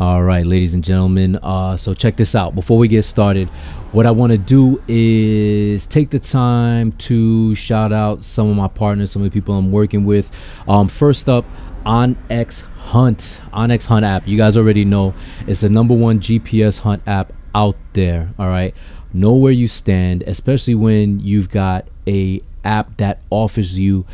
All right, ladies and gentlemen. Uh, so check this out. Before we get started, what I want to do is take the time to shout out some of my partners, some of the people I'm working with. Um, first up, OnX Hunt, OnX Hunt app. You guys already know it's the number one GPS hunt app out there. All right, know where you stand, especially when you've got a app that offers you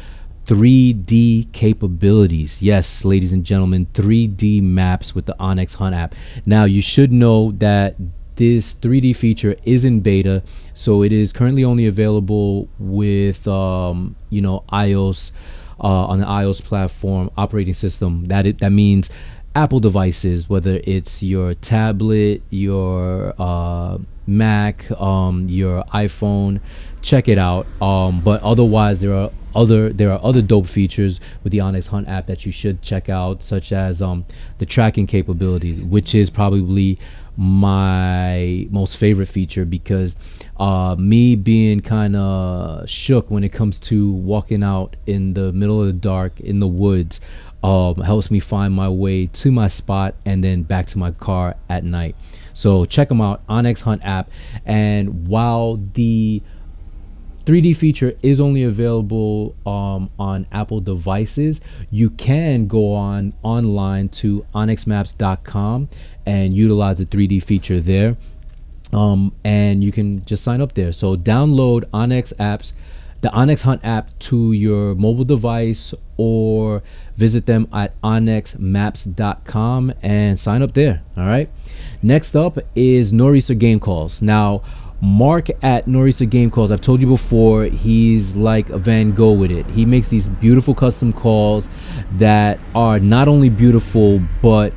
3D capabilities. Yes, ladies and gentlemen, 3D maps with the OnX Hunt app. Now, you should know that this 3D feature is in beta, so it is currently only available with um, you know iOS uh, on the iOS platform operating system. That it, that means Apple devices, whether it's your tablet, your uh, Mac, um, your iPhone, check it out. Um, but otherwise, there are other there are other dope features with the OnX Hunt app that you should check out, such as um, the tracking capabilities, which is probably my most favorite feature because uh, me being kind of shook when it comes to walking out in the middle of the dark in the woods um, helps me find my way to my spot and then back to my car at night. So check them out, OnX Hunt app. And while the 3D feature is only available um, on Apple devices. You can go on online to onxmaps.com and utilize the 3D feature there. Um, and you can just sign up there. So download OnX apps, the OnX Hunt app to your mobile device or visit them at onxmaps.com and sign up there. All right. Next up is Nor'easter Game Calls. Now, Mark at Nor'easter Game Calls, I've told you before, he's like a Van Gogh with it. He makes these beautiful custom calls that are not only beautiful, but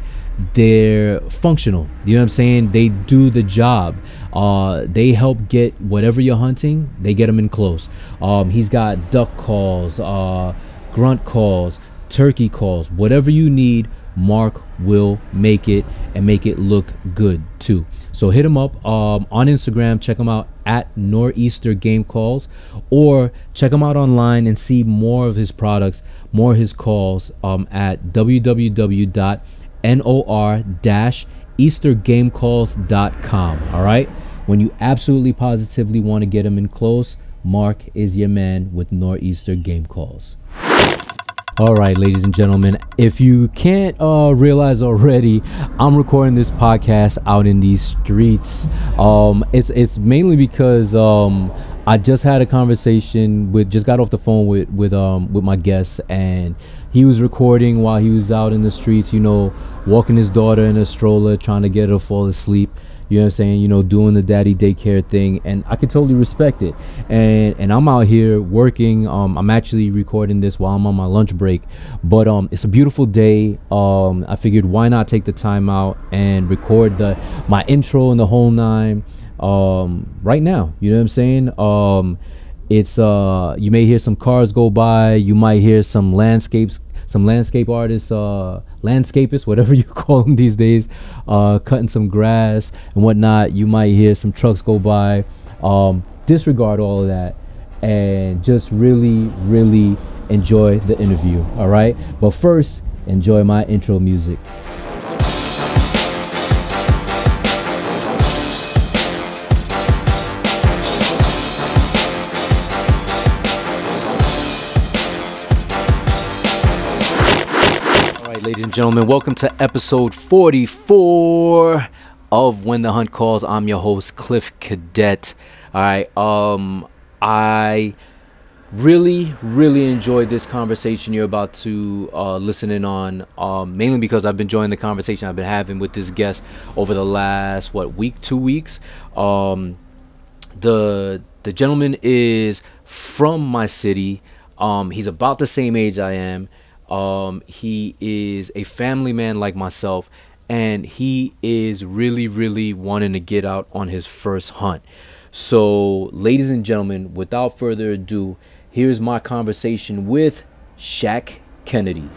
they're functional. You know what I'm saying? They do the job. Uh, they help get whatever you're hunting, they get them in close. Um, he's got duck calls, uh, grunt calls, turkey calls, whatever you need, Mark will make it and make it look good too. So hit him up um, on Instagram. Check him out at Nor'easter Game Calls, or check him out online and see more of his products, more of his calls um, at www.nor-eastergamecalls.com. All right. When you absolutely positively want to get him in close, Mark is your man with Nor'easter Game Calls. All right, ladies and gentlemen, if you can't uh, realize already, I'm recording this podcast out in these streets. Um, it's it's mainly because um, I just had a conversation with, just got off the phone with with um with my guests and he was recording while he was out in the streets. You know, walking his daughter in a stroller, trying to get her to fall asleep you know what I'm saying? You know, doing the daddy daycare thing, and I can totally respect it. And and I'm out here working. Um, I'm actually recording this while I'm on my lunch break, but um, it's a beautiful day. Um, I figured why not take the time out and record the my intro and the whole nine. Um, right now, you know what I'm saying? Um, it's uh, you may hear some cars go by. You might hear some landscapes some landscape artists, uh, landscapists, whatever you call them these days, uh, cutting some grass and whatnot. You might hear some trucks go by. Um, disregard all of that and just really, really enjoy the interview. All right. But first, enjoy my intro music. Ladies and gentlemen. Welcome to episode 44 of When the Hunt Calls. I'm your host, Cliff Cadet. All right. Um, I really, really enjoyed this conversation you're about to uh, listen in on, um, mainly because I've been enjoying the conversation I've been having with this guest over the last, what, week, two weeks. Um, the, the gentleman is from my city. Um, he's about the same age I am. Um, he is a family man like myself, and he is really, really wanting to get out on his first hunt. So, ladies and gentlemen, without further ado, here's my conversation with Shaq Kennedy.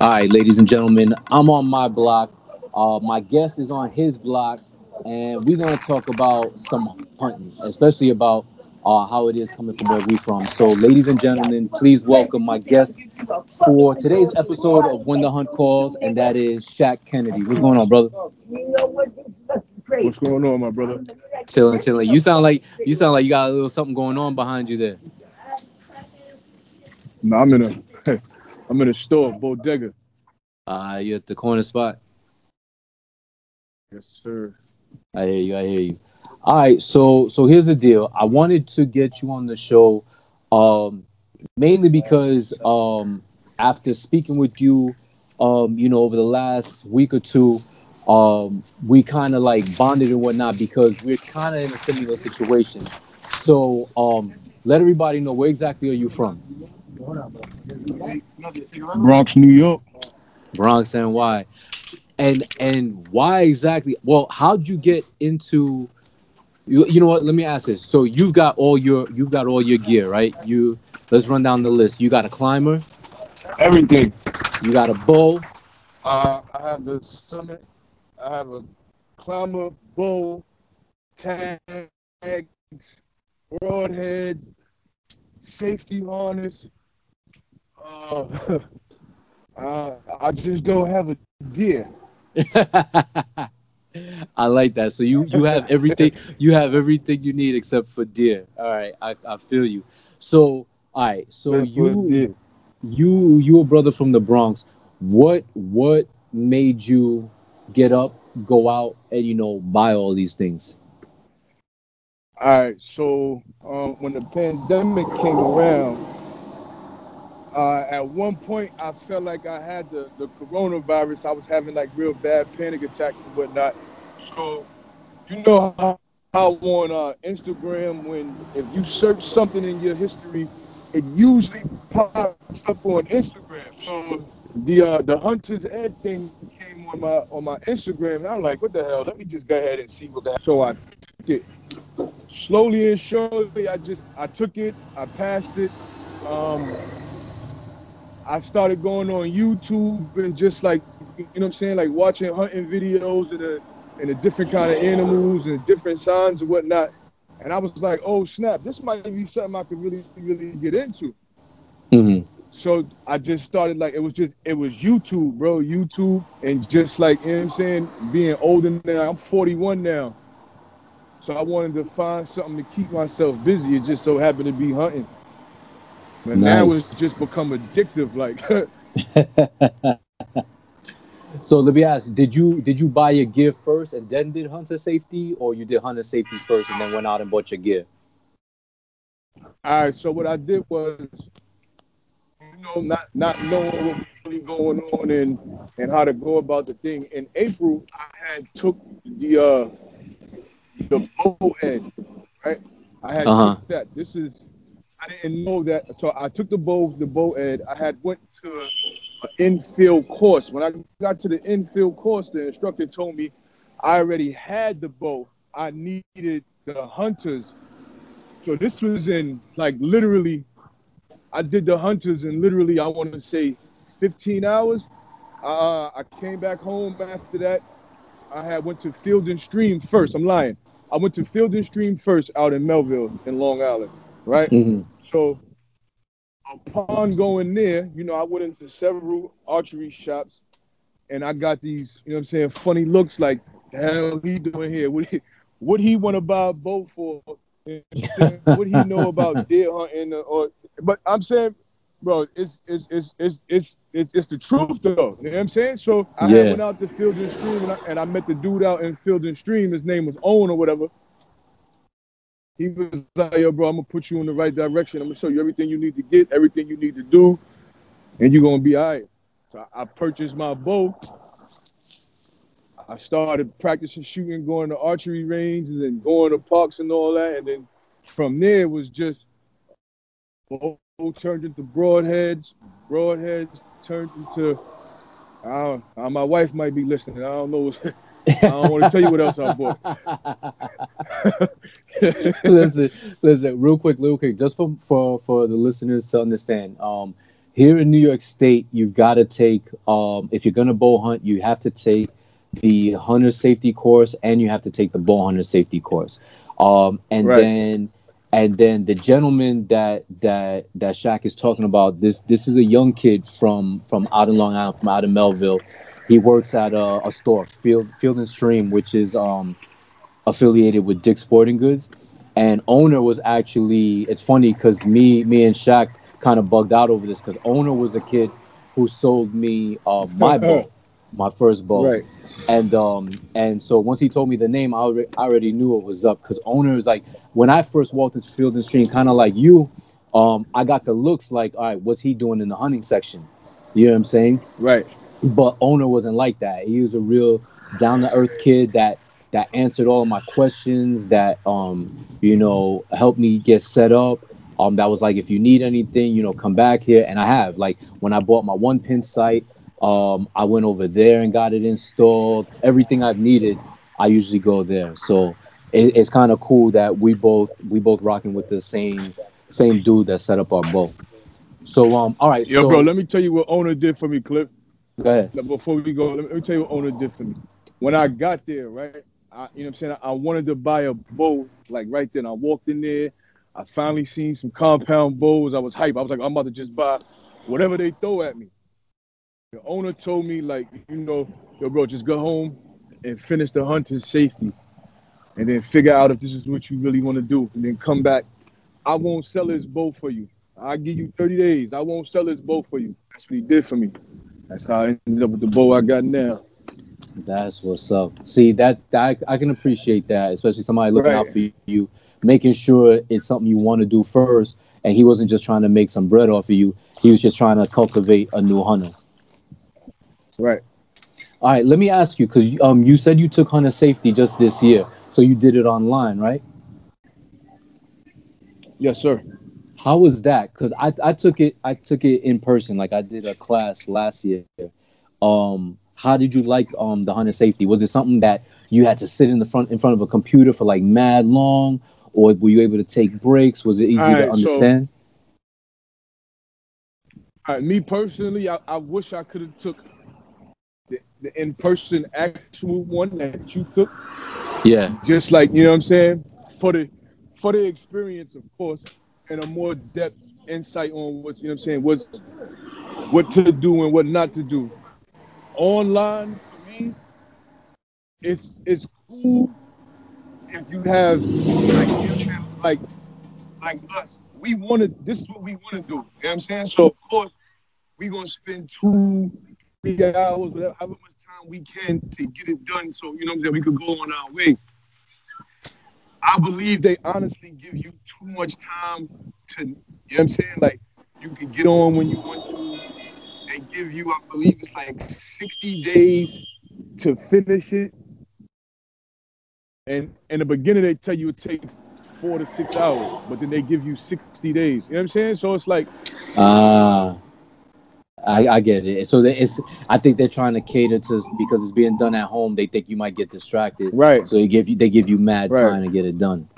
All right, ladies and gentlemen, I'm on my block. Uh, my guest is on his block, and we're gonna talk about some hunting, especially about uh, how it is coming from where we from. So, ladies and gentlemen, please welcome my guest for today's episode of When the Hunt Calls, and that is Shaq Kennedy. What's going on, brother? What's going on, my brother? Chilling, chilling. You sound like you sound like you got a little something going on behind you there. No, I'm in a I'm in a store, bodega. Uh, you're at the corner spot. Yes, sir. I hear you. I hear you. All right. So so here's the deal. I wanted to get you on the show, um, mainly because um, after speaking with you, um, you know, over the last week or two, um, we kind of like bonded and whatnot because we're kind of in a similar situation. So um, let everybody know where exactly are you from? Bronx, New York. Bronx and why? And and why exactly? Well, how'd you get into? You, you know what? Let me ask this. So you've got all your you've got all your gear, right? You let's run down the list. You got a climber. Everything. You got a bow. Uh, I have the summit. I have a climber, bow, tags, broadheads, safety harness. Uh, uh, I just don't have a gear. I like that. So you you have everything you have everything you need except for deer. All right, I, I feel you. So all right, so Except you you you a brother from the Bronx. What what made you get up, go out, and you know buy all these things? All right, so um, when the pandemic came around, uh, at one point I felt like I had the, the coronavirus. I was having like real bad panic attacks and whatnot. So, you know how, how on uh, Instagram, when if you search something in your history, it usually pops up on Instagram. So the uh, the Hunter's Ed thing came on my on my Instagram, and I'm like, what the hell? Let me just go ahead and see what that. So I took it slowly and surely. I just I took it, I passed it. Um, I started going on YouTube and just like you know what I'm saying, like watching hunting videos and the and the different kind of animals and different signs and whatnot. And I was like, oh snap, this might be something I could really really get into. Mm-hmm. So I just started like it was just it was YouTube, bro, YouTube, and just like you know what I'm saying, being older now, I'm 41 now. So I wanted to find something to keep myself busy. It just so happened to be hunting. And now Nice. it's just become addictive. Like So let me ask: Did you did you buy your gear first and then did hunter safety, or you did hunter safety first and then went out and bought your gear? All right, so what I did was, you know, not not knowing what was really going on and and how to go about the thing. In April, I had took the uh the bow end, right? I had Uh-huh. that. This is I didn't know that, so I took the bow the bow ed. I had went to an infield course. When I got to the infield course, the instructor told me I already had the bow. I needed the hunters so this was in like literally, I did the hunters in literally I want to say 15 hours. Uh, I came back home after that. I had went to Field and Stream first. I'm lying. I went to Field and Stream first out in Melville in Long Island, right? Mm-hmm. So upon going there, you know, I went into several archery shops and I got these, you know what I'm saying, funny looks like, the hell he doing here? What he, what he want to buy a boat for? What he know about deer hunting or, or but I'm saying, bro, it's it's it's it's it's it's, it's the truth though. You know what I'm saying? So I Yeah. went out to Field and Stream and I, and I met the dude out in Field and Stream. His name was Owen or whatever. He was like, yo, bro, I'm gonna put you in the right direction. I'm gonna show you everything you need to get, everything you need to do, and you're gonna be all right. So I purchased my bow. I started practicing shooting, going to archery ranges and going to parks and all that. And then from there it was just bow turned into broadheads, broadheads turned into I don't, uh, my wife might be listening. I don't know. I don't want to tell you what else I bought. listen, listen, real quick, real quick, just for for for the listeners to understand. Um, here in New York State, you've got to take um, if you're gonna bow hunt, you have to take the hunter safety course and you have to take the bow hunter safety course. Um, and Right. then and then the gentleman that that that Shaq is talking about this this is a young kid from from out in Long Island, from out in Melville. He works at a, a store, Field Field and Stream, which is um affiliated with Dick's Sporting Goods. And Owen was actually it's funny because me me and Shaq kind of bugged out over this because Owen was a kid who sold me uh, my bow, my first bow. Right. And um and so once he told me the name, I already, I already knew it was up because Owen is like when I first walked into Field and Stream, kind of like you, um, I got the looks like, all right, what's he doing in the hunting section? You know what I'm saying? Right. But Owen wasn't like that. He was a real down to earth kid that that answered all of my questions, that um, you know, helped me get set up. Um, that was like, if you need anything, you know, come back here. And I have like when I bought my one pin site, um, I went over there and got it installed. Everything I've needed, I usually go there. So it, it's kind of cool that we both we both rocking with the same same dude that set up our bow. So um, all right. Yo, so, bro, let me tell you what Owen did for me, Cliff. Go ahead. Now, Before we go, let me, let me tell you what Owen did for me. When I got there, right, I, you know what I'm saying? I wanted to buy a bow, like right then. I walked in there. I finally seen some compound bows. I was hype. I was like, I'm about to just buy whatever they throw at me. The owner told me, like, you know, yo, bro, just go home and finish the hunt in safety. And then figure out if this is what you really want to do. And then come back. I won't sell this bow for you. I'll give you 30 days. I won't sell this bow for you. That's what he did for me. That's how I ended up with the bow I got now. That's what's up. See that that I can appreciate that, especially somebody looking out for you, making sure it's something you want to do first. And he wasn't just trying to make some bread off of you; he was just trying to cultivate a new hunter. Right. All right, let me ask you because um you said you took hunter safety just this year, so you did it online, right? Yes, sir. How was that? Because I, I took it I took it in person, like I did a class last year. Um, how did you like um the hunter safety? Was it something that you had to sit in the front in front of a computer for like mad long, or were you able to take breaks? Was it easy Alright, to so- understand? Me personally, I, I wish I could have took the, the in-person actual one that you took. yeah, Just like you know what I'm saying for the for the experience, of course, and a more depth insight on what you know what I'm saying what's what to do and what not to do. Online for me, it's it's cool if you have like like us. We want to. This is what we want to do. You know what I'm saying? So of course, we gonna spend two, three hours, whatever, however much time we can to get it done. So you know what I'm saying? We could go on our way. I believe they honestly give you too much time to. You know what I'm saying? Like you can get on when you want to. They give you, I believe it's like 60 days to finish it. And in the beginning, they tell you it takes four to six hours, but then they give you 60 days. You know what I'm saying? So it's like, ah, I, I get it. So it's I think they're trying to cater to because it's being done at home. They think you might get distracted, right. so they give you they give you mad Right. time to get it done.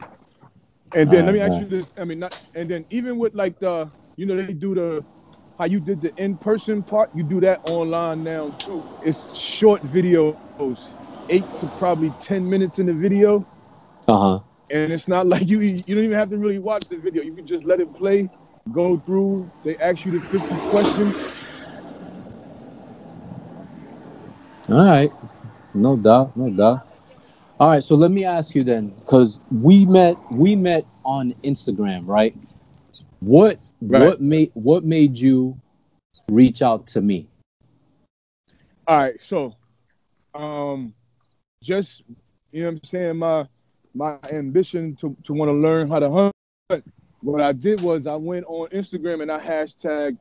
And then let me ask you this. I mean, not, and then even with like the, you know, they do the, how you did the in-person part, you do that online now too. It's short videos, eight to probably 10 minutes in the video. Uh huh. And it's not like you, you don't even have to really watch the video. You can just let it play, go through. They ask you the 50 questions. All right, no doubt, no doubt. All right, so let me ask you then, because we met we met on Instagram, right? What Right. what made what made you reach out to me? All right, so um just you know what I'm saying, my my ambition to, to want to learn how to hunt. What I did was I went on Instagram and I hashtag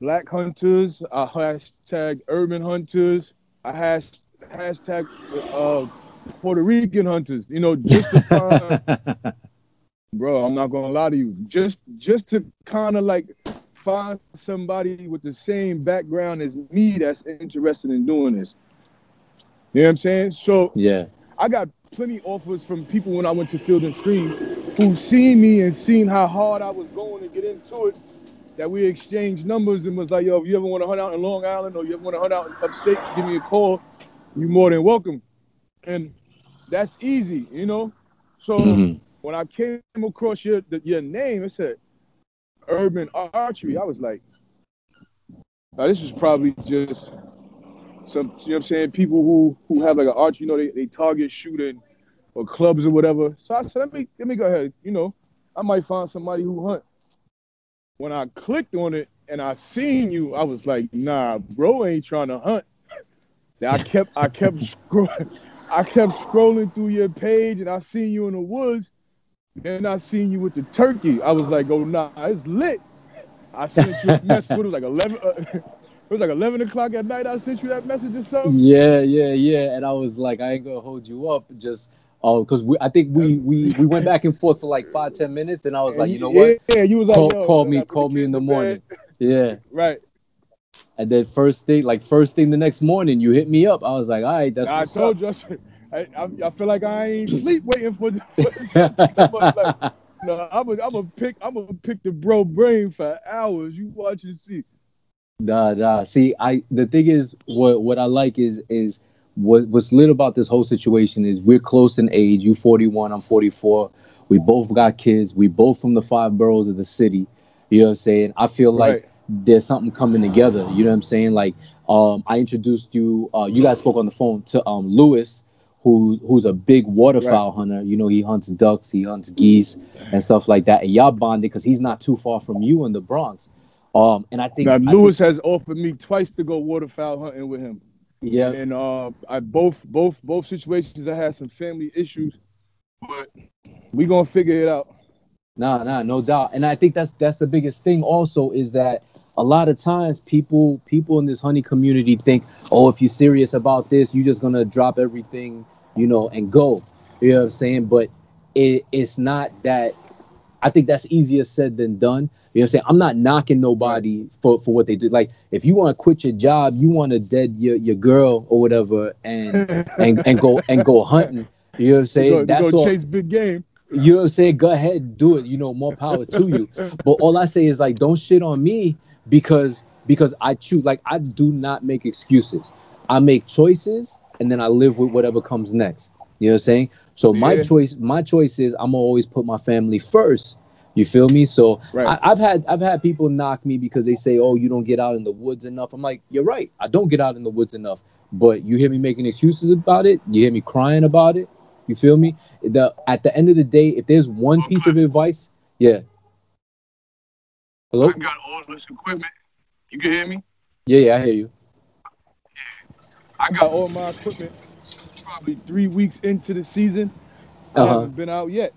black hunters, I hashtag urban hunters, I hash, hashtag uh Puerto Rican hunters, you know, just to find bro, I'm not gonna lie to you. Just just to kind of like find somebody with the same background as me that's interested in doing this. You know what I'm saying? So yeah, I got plenty offers from people when I went to Field and Stream who seen me and seen how hard I was going to get into it. That we exchanged numbers and was like, yo, if you ever want to hunt out in Long Island or you ever want to hunt out in upstate, give me a call. You're more than welcome. And that's easy, you know. So Mhm. when I came across your the, your name, it said Urban Archery. I was like, now this is probably just some, you know what I'm saying, people who who have like an archery, you know, they, they target shooting or clubs or whatever. So I said, let me let me go ahead, you know, I might find somebody who hunt. When I clicked on it and I seen you, I was like, nah, bro ain't trying to hunt. I kept I kept scrolling I kept scrolling through your page and I seen you in the woods. And I seen you with the turkey. I was like, oh nah, it's lit. I sent you a message. It was like eleven. Uh, it was like eleven o'clock at night. I sent you that message or something. Yeah, yeah, yeah. And I was like, I ain't gonna hold you up. Just oh, because we, I think we we we went back and forth for like five ten minutes, and I was like, you know what? Yeah, you was like, call, call me, call me in the morning. Yeah, right. And then first thing, like first thing the next morning, you hit me up. I was like, all right, that's. I told up. you. I, I, I, feel like I ain't sleep waiting for the. like, no, I'm gonna I'm pick I'm gonna pick the bro brain for hours. You watch and see. Nah, nah. See, I the thing is, what what I like is is what what's lit about this whole situation is we're close in age. You 41, I'm 44. We both got kids. We both from the five boroughs of the city. You know what I'm saying? I feel like right. there's something coming together. You know what I'm saying? Like, um, I introduced you. Uh, you guys spoke on the phone to um Lewis who who's a big waterfowl right. hunter. You know, he hunts ducks, he hunts geese and stuff like that. And y'all bonded because he's not too far from you in the Bronx. Um, and I think now, I Lewis think, has offered me twice to go waterfowl hunting with him. Yeah, and uh, I both both both situations I had some family issues, but we gonna figure it out. Nah, nah, no doubt. And I think that's that's the biggest thing. Also, is that a lot of times people people in this honey community think, oh, if you're serious about this, you're just gonna drop everything you know, and go. You know what I'm saying? But it, it's not that. I think that's easier said than done. You know what I'm saying? I'm not knocking nobody for, for what they do. Like if you want to quit your job, you want to dead your, your girl or whatever and and and go and go hunting. You know what I'm saying? Go, that's go all. chase big game. You know what I'm saying? Go ahead, do it. You know, more power to you. But all I say is like, don't shit on me because because I choose. Like I do not make excuses. I make choices and then I live with whatever comes next. You know what I'm saying? So yeah. my choice, my choice is I'm always put my family first. You feel me? So right. I, have had I've had people knock me because they say, "Oh, you don't get out in the woods enough." I'm like, "You're right. I don't get out in the woods enough." But you hear me making excuses about it. You hear me crying about it. You feel me? The at the end of the day, if there's one piece of advice, yeah. Hello. I got all this equipment. You can hear me? Yeah, yeah, I hear you. I got all my equipment probably three weeks into the season. I uh-huh. haven't been out yet.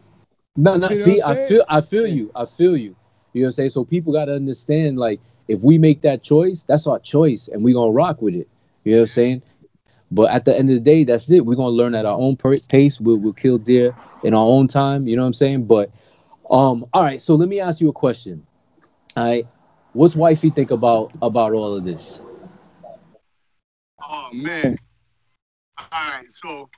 No, no. You know see, I feel, I feel you. I feel you. You know what I'm saying? So people got to understand, like, if we make that choice, that's our choice, and we're gonna rock with it. You know what I'm saying? But at the end of the day, that's it. We're gonna learn at our own pace. We'll, we'll kill deer in our own time. You know what I'm saying? But um, all right. So let me ask you a question. All right, what's wifey think about about all of this? Oh man. All right, so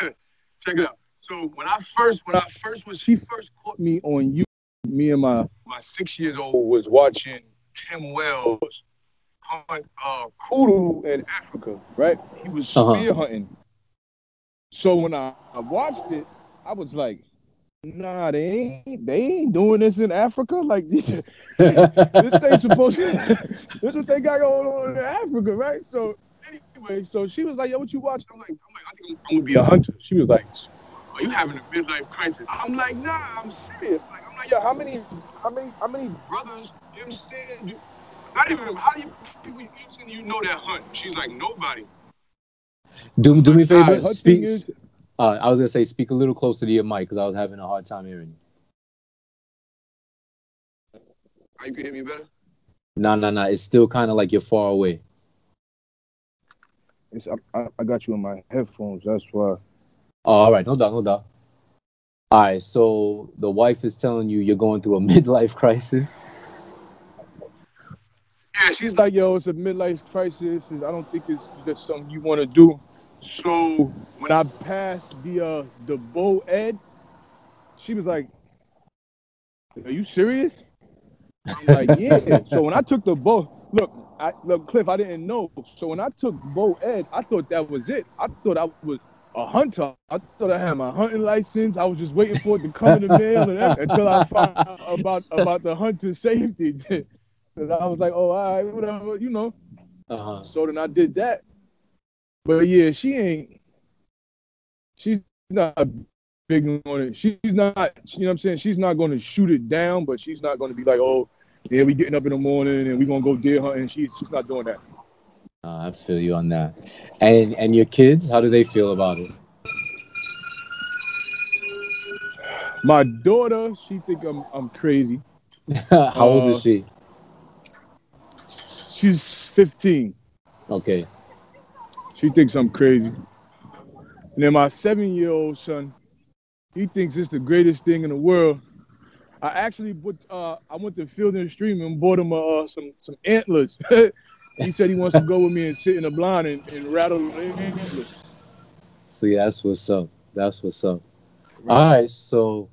check it out. So when I first, when I first was, she first caught me on you. Me and my my six years old was watching Tim Wells hunt uh, kudu in Africa, right? He was uh-huh. spear hunting. So when I, I watched it, I was like, Nah, they ain't they ain't doing this in Africa. Like this, this ain't supposed to this is what they got going on in Africa, right? So anyway, so she was like, "Yo, what you watching?" I'm like, "I'm like, I think I'm, gonna be a hunter." She was like, "Are you having a midlife crisis?" I'm like, "Nah, I'm serious." Like, I'm like, "Yo, how many, how many, how many brothers? You understand? You, not even how do you people you, you know that hunt?" She's like, "Nobody." Do do me a favor. Right, speak. Is, uh, I was gonna say, speak a little closer to your mic because I was having a hard time hearing you. Are you can hear me better? No, no, no. It's still kind of like you're far away. It's, I, I got you in my headphones. That's why. Oh, all right, no doubt, no doubt. All right, so the wife is telling you you're going through a midlife crisis. Yeah, she's like, yo, it's a midlife crisis. I don't think it's just something you want to do. So when I passed the uh the bow ed, she was like, "Are you serious?" I'm like, "Yeah." so when I took the bow, look, I look, Cliff, I didn't know. So when I took Bo Ed, I thought that was it. I thought I was a hunter. I thought I had my hunting license. I was just waiting for it to come in the mail until I found out about about the hunter safety. Cause I was like, oh, all right, whatever, you know. Uh-huh. So then I did that. But yeah, she ain't. She's not big on it. She's not. You know what I'm saying? She's not going to shoot it down, but she's not going to be like, oh, yeah, we getting up in the morning and we gonna go deer hunting. She's she's not doing that. Uh, I feel you on that. And and your kids, how do they feel about it? My daughter, she think I'm I'm crazy. how old Uh, is she? She's 15. Okay. She thinks I'm crazy. And then my seven year old son, he thinks it's the greatest thing in the world. I actually put uh I went to Field and Stream and bought him uh some some antlers. he said he wants to go with me and sit in the blind and, and rattle antlers. So yeah, that's what's up. That's what's up. All right, so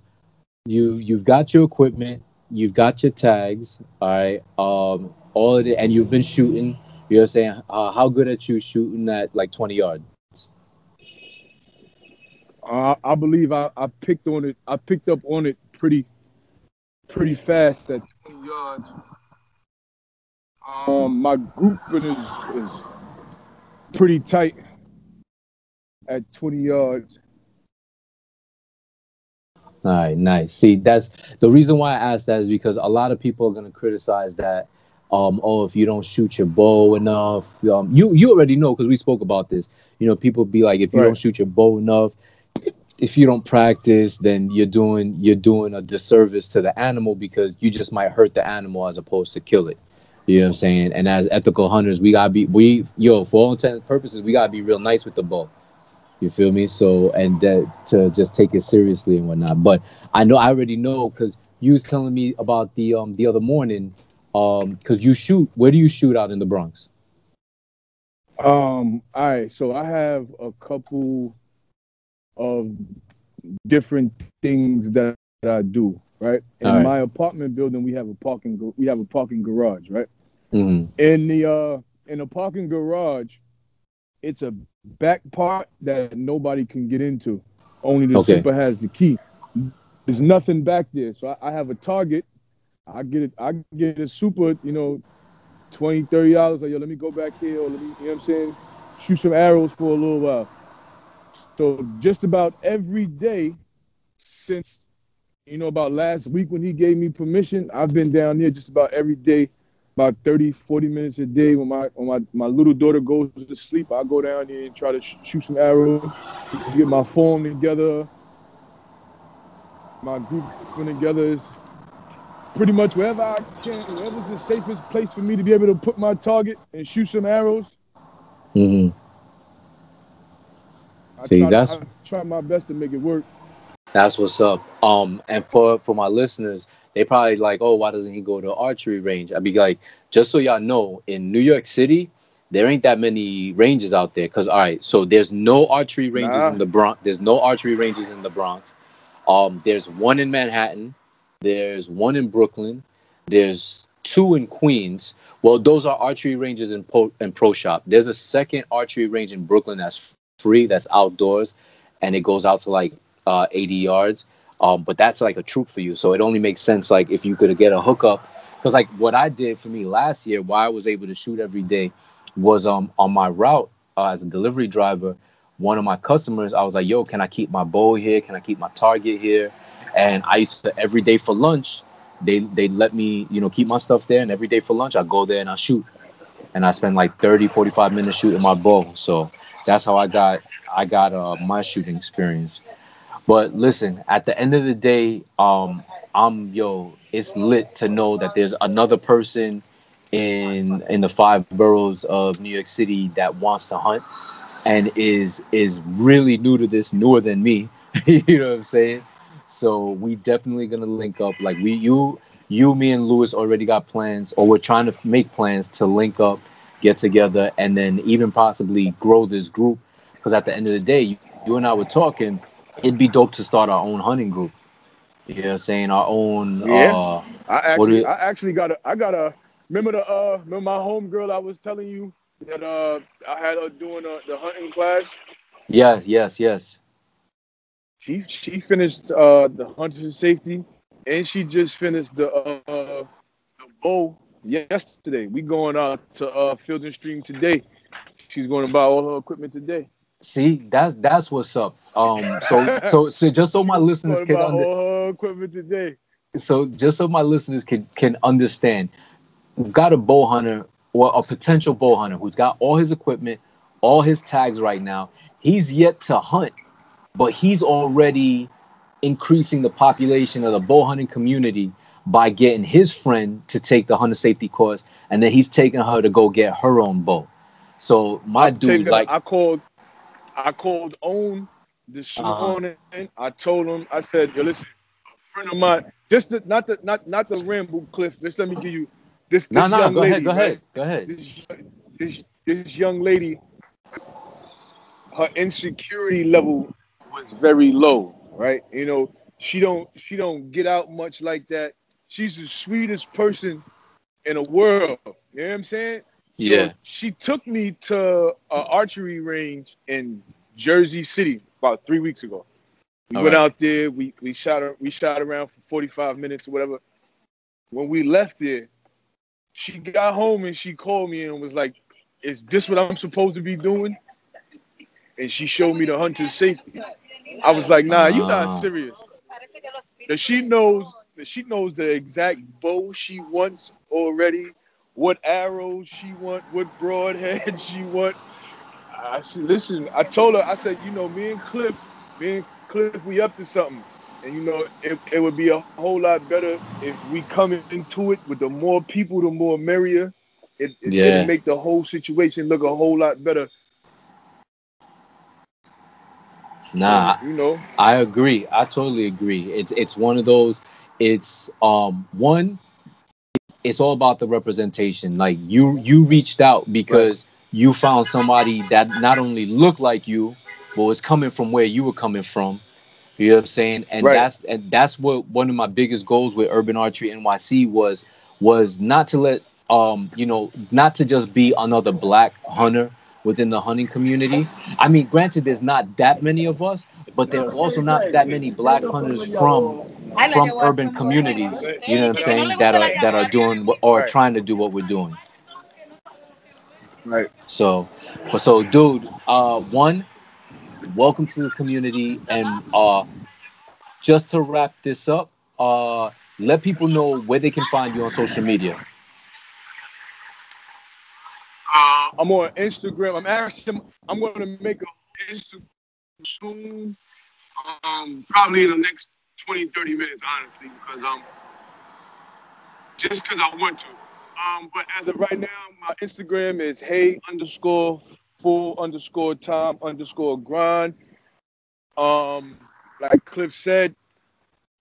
you you've got your equipment, you've got your tags, all right. Um, all of it, and you've been shooting. You're saying uh, how good at you shooting at like 20 yards? Uh, I believe I, I picked on it. I picked up on it pretty pretty fast at 20 yards. Um, my grouping is, is pretty tight at 20 yards. All right, nice. See, that's the reason why I asked that is because a lot of people are gonna criticize that. Um, oh, if you don't shoot your bow enough, um, you you already know because we spoke about this. You know, people be like, if you Right. don't shoot your bow enough, if you don't practice, then you're doing you're doing a disservice to the animal because you just might hurt the animal as opposed to kill it. You know what I'm saying? And as ethical hunters, we gotta be we yo for all intents and purposes, we gotta be real nice with the bow. You feel me? So and that to just take it seriously and whatnot. But I know I already know because you was telling me about the um the other morning um because you shoot. Where do you shoot out in the Bronx? Um, all right, so I have a couple of different things that, I do, right? In right. my apartment building, we have a parking we have a parking garage, right? hmm In the uh in the parking garage, it's a back part that nobody can get into. Only the Okay. super has the key. There's nothing back there. So I, I have a target. I get it, I get a super, you know, 20 30 dollars like yo let me go back here or let me you know what i'm saying shoot some arrows for a little while so just about every day since you know about last week when he gave me permission i've been down here just about every day about 30 40 minutes a day. When my when my, my little daughter goes to sleep i go down here and try to sh- shoot some arrows get my form together. My group put together is pretty much wherever I can, wherever's the safest place for me to be able to put my target and shoot some arrows. hmm I See, try, that's- to, I try my best to make it work. That's what's up. Um, and for for my listeners, they probably like, oh, why doesn't he go to archery range? I'd be like, just so y'all know, in New York City, there ain't that many ranges out there. Cause all right, so there's no archery ranges Nah. in the Bronx. There's no archery ranges in the Bronx. Um, there's one in Manhattan. There's one in Brooklyn. There's two in Queens. Well, those are archery ranges in pro, in pro shop. There's a second archery range in Brooklyn that's free, that's outdoors, and it goes out to like uh, 80 yards. Um, but that's like a troop for you. So it only makes sense like if you could get a hookup. Because like what I did for me last year, why I was able to shoot every day, was um on my route uh, as a delivery driver. One of my customers, I was like, "Yo, can I keep my bow here? Can I keep my target here?" And I used to every day for lunch, they they let me you know keep my stuff there, and every day for lunch I go there and I shoot, and I spend like 30, 45 minutes shooting my bow. So that's how I got I got uh, my shooting experience. But listen, at the end of the day, um, I'm yo, it's lit to know that there's another person in in the five boroughs of New York City that wants to hunt and is is really new to this, newer than me. you know what I'm saying? So we definitely gonna link up. Like we you you me and Lewis already got plans, or we're trying to make plans to link up, get together, and then even possibly grow this group. Because at the end of the day, you, you and I were talking, it'd be dope to start our own hunting group. You know what I'm saying? Our own Yeah. uh I actually, I actually got a, I got a. Remember the, uh, remember my homegirl I was telling you that uh, I had her doing uh, the hunting class. Yes, yes, yes. She she finished uh, the hunter safety, and she just finished the uh, the bow yesterday. We going out to uh, Field and Stream today. She's going to buy all her equipment today. See, that's that's what's up. Um, so so so just so my listeners can under- all her equipment today. So just so my listeners can can understand, we've got a bow hunter or a potential bow hunter who's got all his equipment, all his tags right now. He's yet to hunt, but he's already increasing the population of the bow hunting community by getting his friend to take the hunter safety course, and then he's taking her to go get her own bow. So my I'm dude, taking, like I called, I called own this uh-huh. morning. I told him, I said, yo, listen, a friend of mine, just the, not the not not the Rambo Cliff. Just let me give you this. this no, no, young go lady, ahead, go right? ahead, go ahead. This, this this young lady, her insecurity level was very low, right? You know, she don't she don't get out much like that. She's the sweetest person in the world. You know what I'm saying? Yeah. So she took me to an archery range in Jersey City about three weeks ago. We All went right. out there. We we shot we shot around for 45 minutes or whatever. When we left there, she got home and she called me and was like, "Is this what I'm supposed to be doing?" And she showed me the hunter's safety. I was like, "Nah, you're not serious." That she knows that she knows the exact bow she wants already what arrows she want, what broadhead she want. I said, listen, I told her, I said, you know, me and Cliff, me and Cliff, we up to something. And you know, it, it would be a whole lot better if we come into it with the more people, the more merrier. It, it yeah. make the whole situation look a whole lot better. Nah, so, you know, I agree. I totally agree. It's it's one of those. It's um one it's all about the representation. Like you you reached out because right. you found somebody that not only looked like you, but was coming from where you were coming from. You know what I'm saying? And right. that's and that's what one of my biggest goals with Urban Archery NYC was was not to let um you know not to just be another black hunter within the hunting community. I mean, granted, there's not that many of us, but there are also not that many black hunters from from urban communities. You know what I'm saying? That are that are doing or trying to do what we're doing. Right. So, but so, dude, uh, one, welcome to the community, and uh, just to wrap this up, uh, let people know where they can find you on social media. Uh, I'm on Instagram. I'm actually I'm going to make a Instagram soon. Um, probably in the next 20, 30 minutes, honestly, because um, just because I want to. Um, but as of right now, my Instagram is hey underscore full underscore time underscore grind. Um, like Cliff said,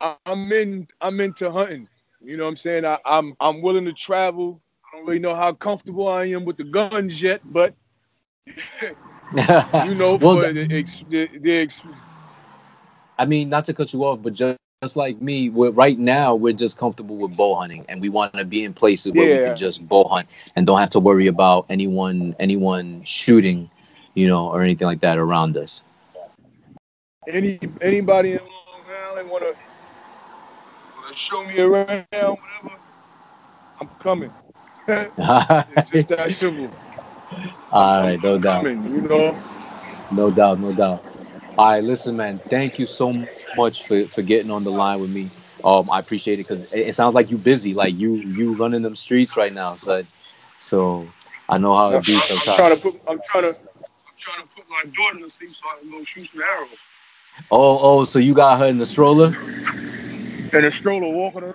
I'm in I'm into hunting. You know what I'm saying? I, I'm I'm willing to travel. Don't really know how comfortable I am with the guns yet, but you know, well, the, the, the, I mean, not to cut you off, but just just like me, we're right now we're just comfortable with bow hunting, and we want to be in places where yeah. we can just bow hunt and don't have to worry about anyone anyone shooting, you know, or anything like that around us. Any anybody in Long Island want to show me around, whatever? I'm coming. It's just that simple. All right, no doubt. Coming, you know. No doubt, no doubt. All right, listen, man. Thank you so much for, for getting on the line with me. Um, I appreciate it because it, it, sounds like you busy. Like you you running them streets right now, son. So I know how it be sometimes. I'm trying to put I'm trying to I'm trying to put my daughter to sleep so I can go shoot some arrows. Oh, oh, so you got her in the stroller? In the stroller walking around.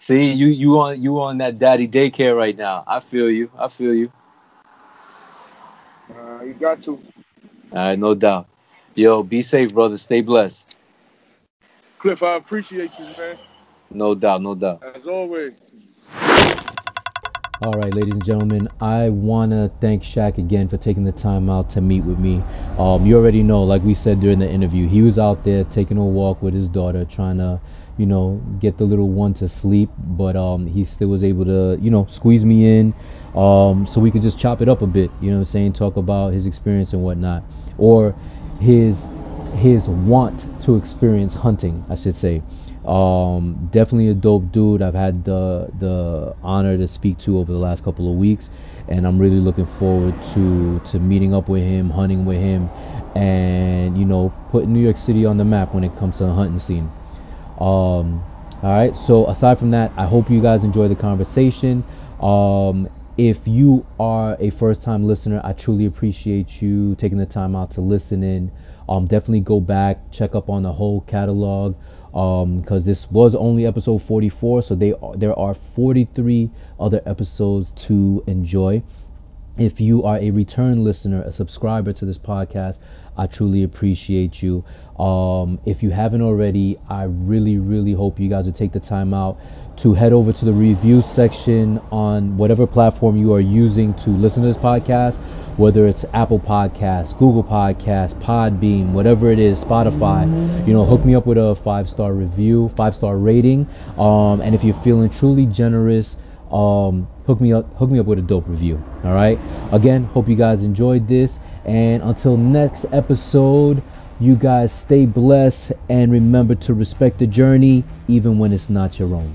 See, you you on you on that daddy daycare right now. I feel you. I feel you. Uh, you got to. All right, no doubt. Yo, be safe, brother. Stay blessed. Cliff, I appreciate you, man. No doubt, no doubt. As always. All right, ladies and gentlemen, I want to thank Shaq again for taking the time out to meet with me. Um, you already know, like we said during the interview, he was out there taking a walk with his daughter, trying to, you know, get the little one to sleep, but um, he still was able to, you know, squeeze me in um, so we could just chop it up a bit, you know what I'm saying, talk about his experience and whatnot. Or his his want to experience hunting, I should say. Um, definitely a dope dude. I've had the the honor to speak to over the last couple of weeks, and I'm really looking forward to to meeting up with him, hunting with him, and you know, putting New York City on the map when it comes to the hunting scene. Um, all right. So aside from that, I hope you guys enjoy the conversation. Um, if you are a first time listener, I truly appreciate you taking the time out to listen in. Um, definitely go back, check up on the whole catalog because um, this was only episode 44, so they there are 43 other episodes to enjoy. If you are a return listener, a subscriber to this podcast, I truly appreciate you. Um, if you haven't already, I really, really hope you guys would take the time out to head over to the review section on whatever platform you are using to listen to this podcast, whether it's Apple Podcasts, Google Podcasts, Podbean, whatever it is, Spotify. You know, hook me up with a five star review, five star rating. Um, and if you're feeling truly generous, um, hook me up, hook me up with a dope review. All right. Again, hope you guys enjoyed this, and until next episode. You guys stay blessed and remember to respect the journey even when it's not your own.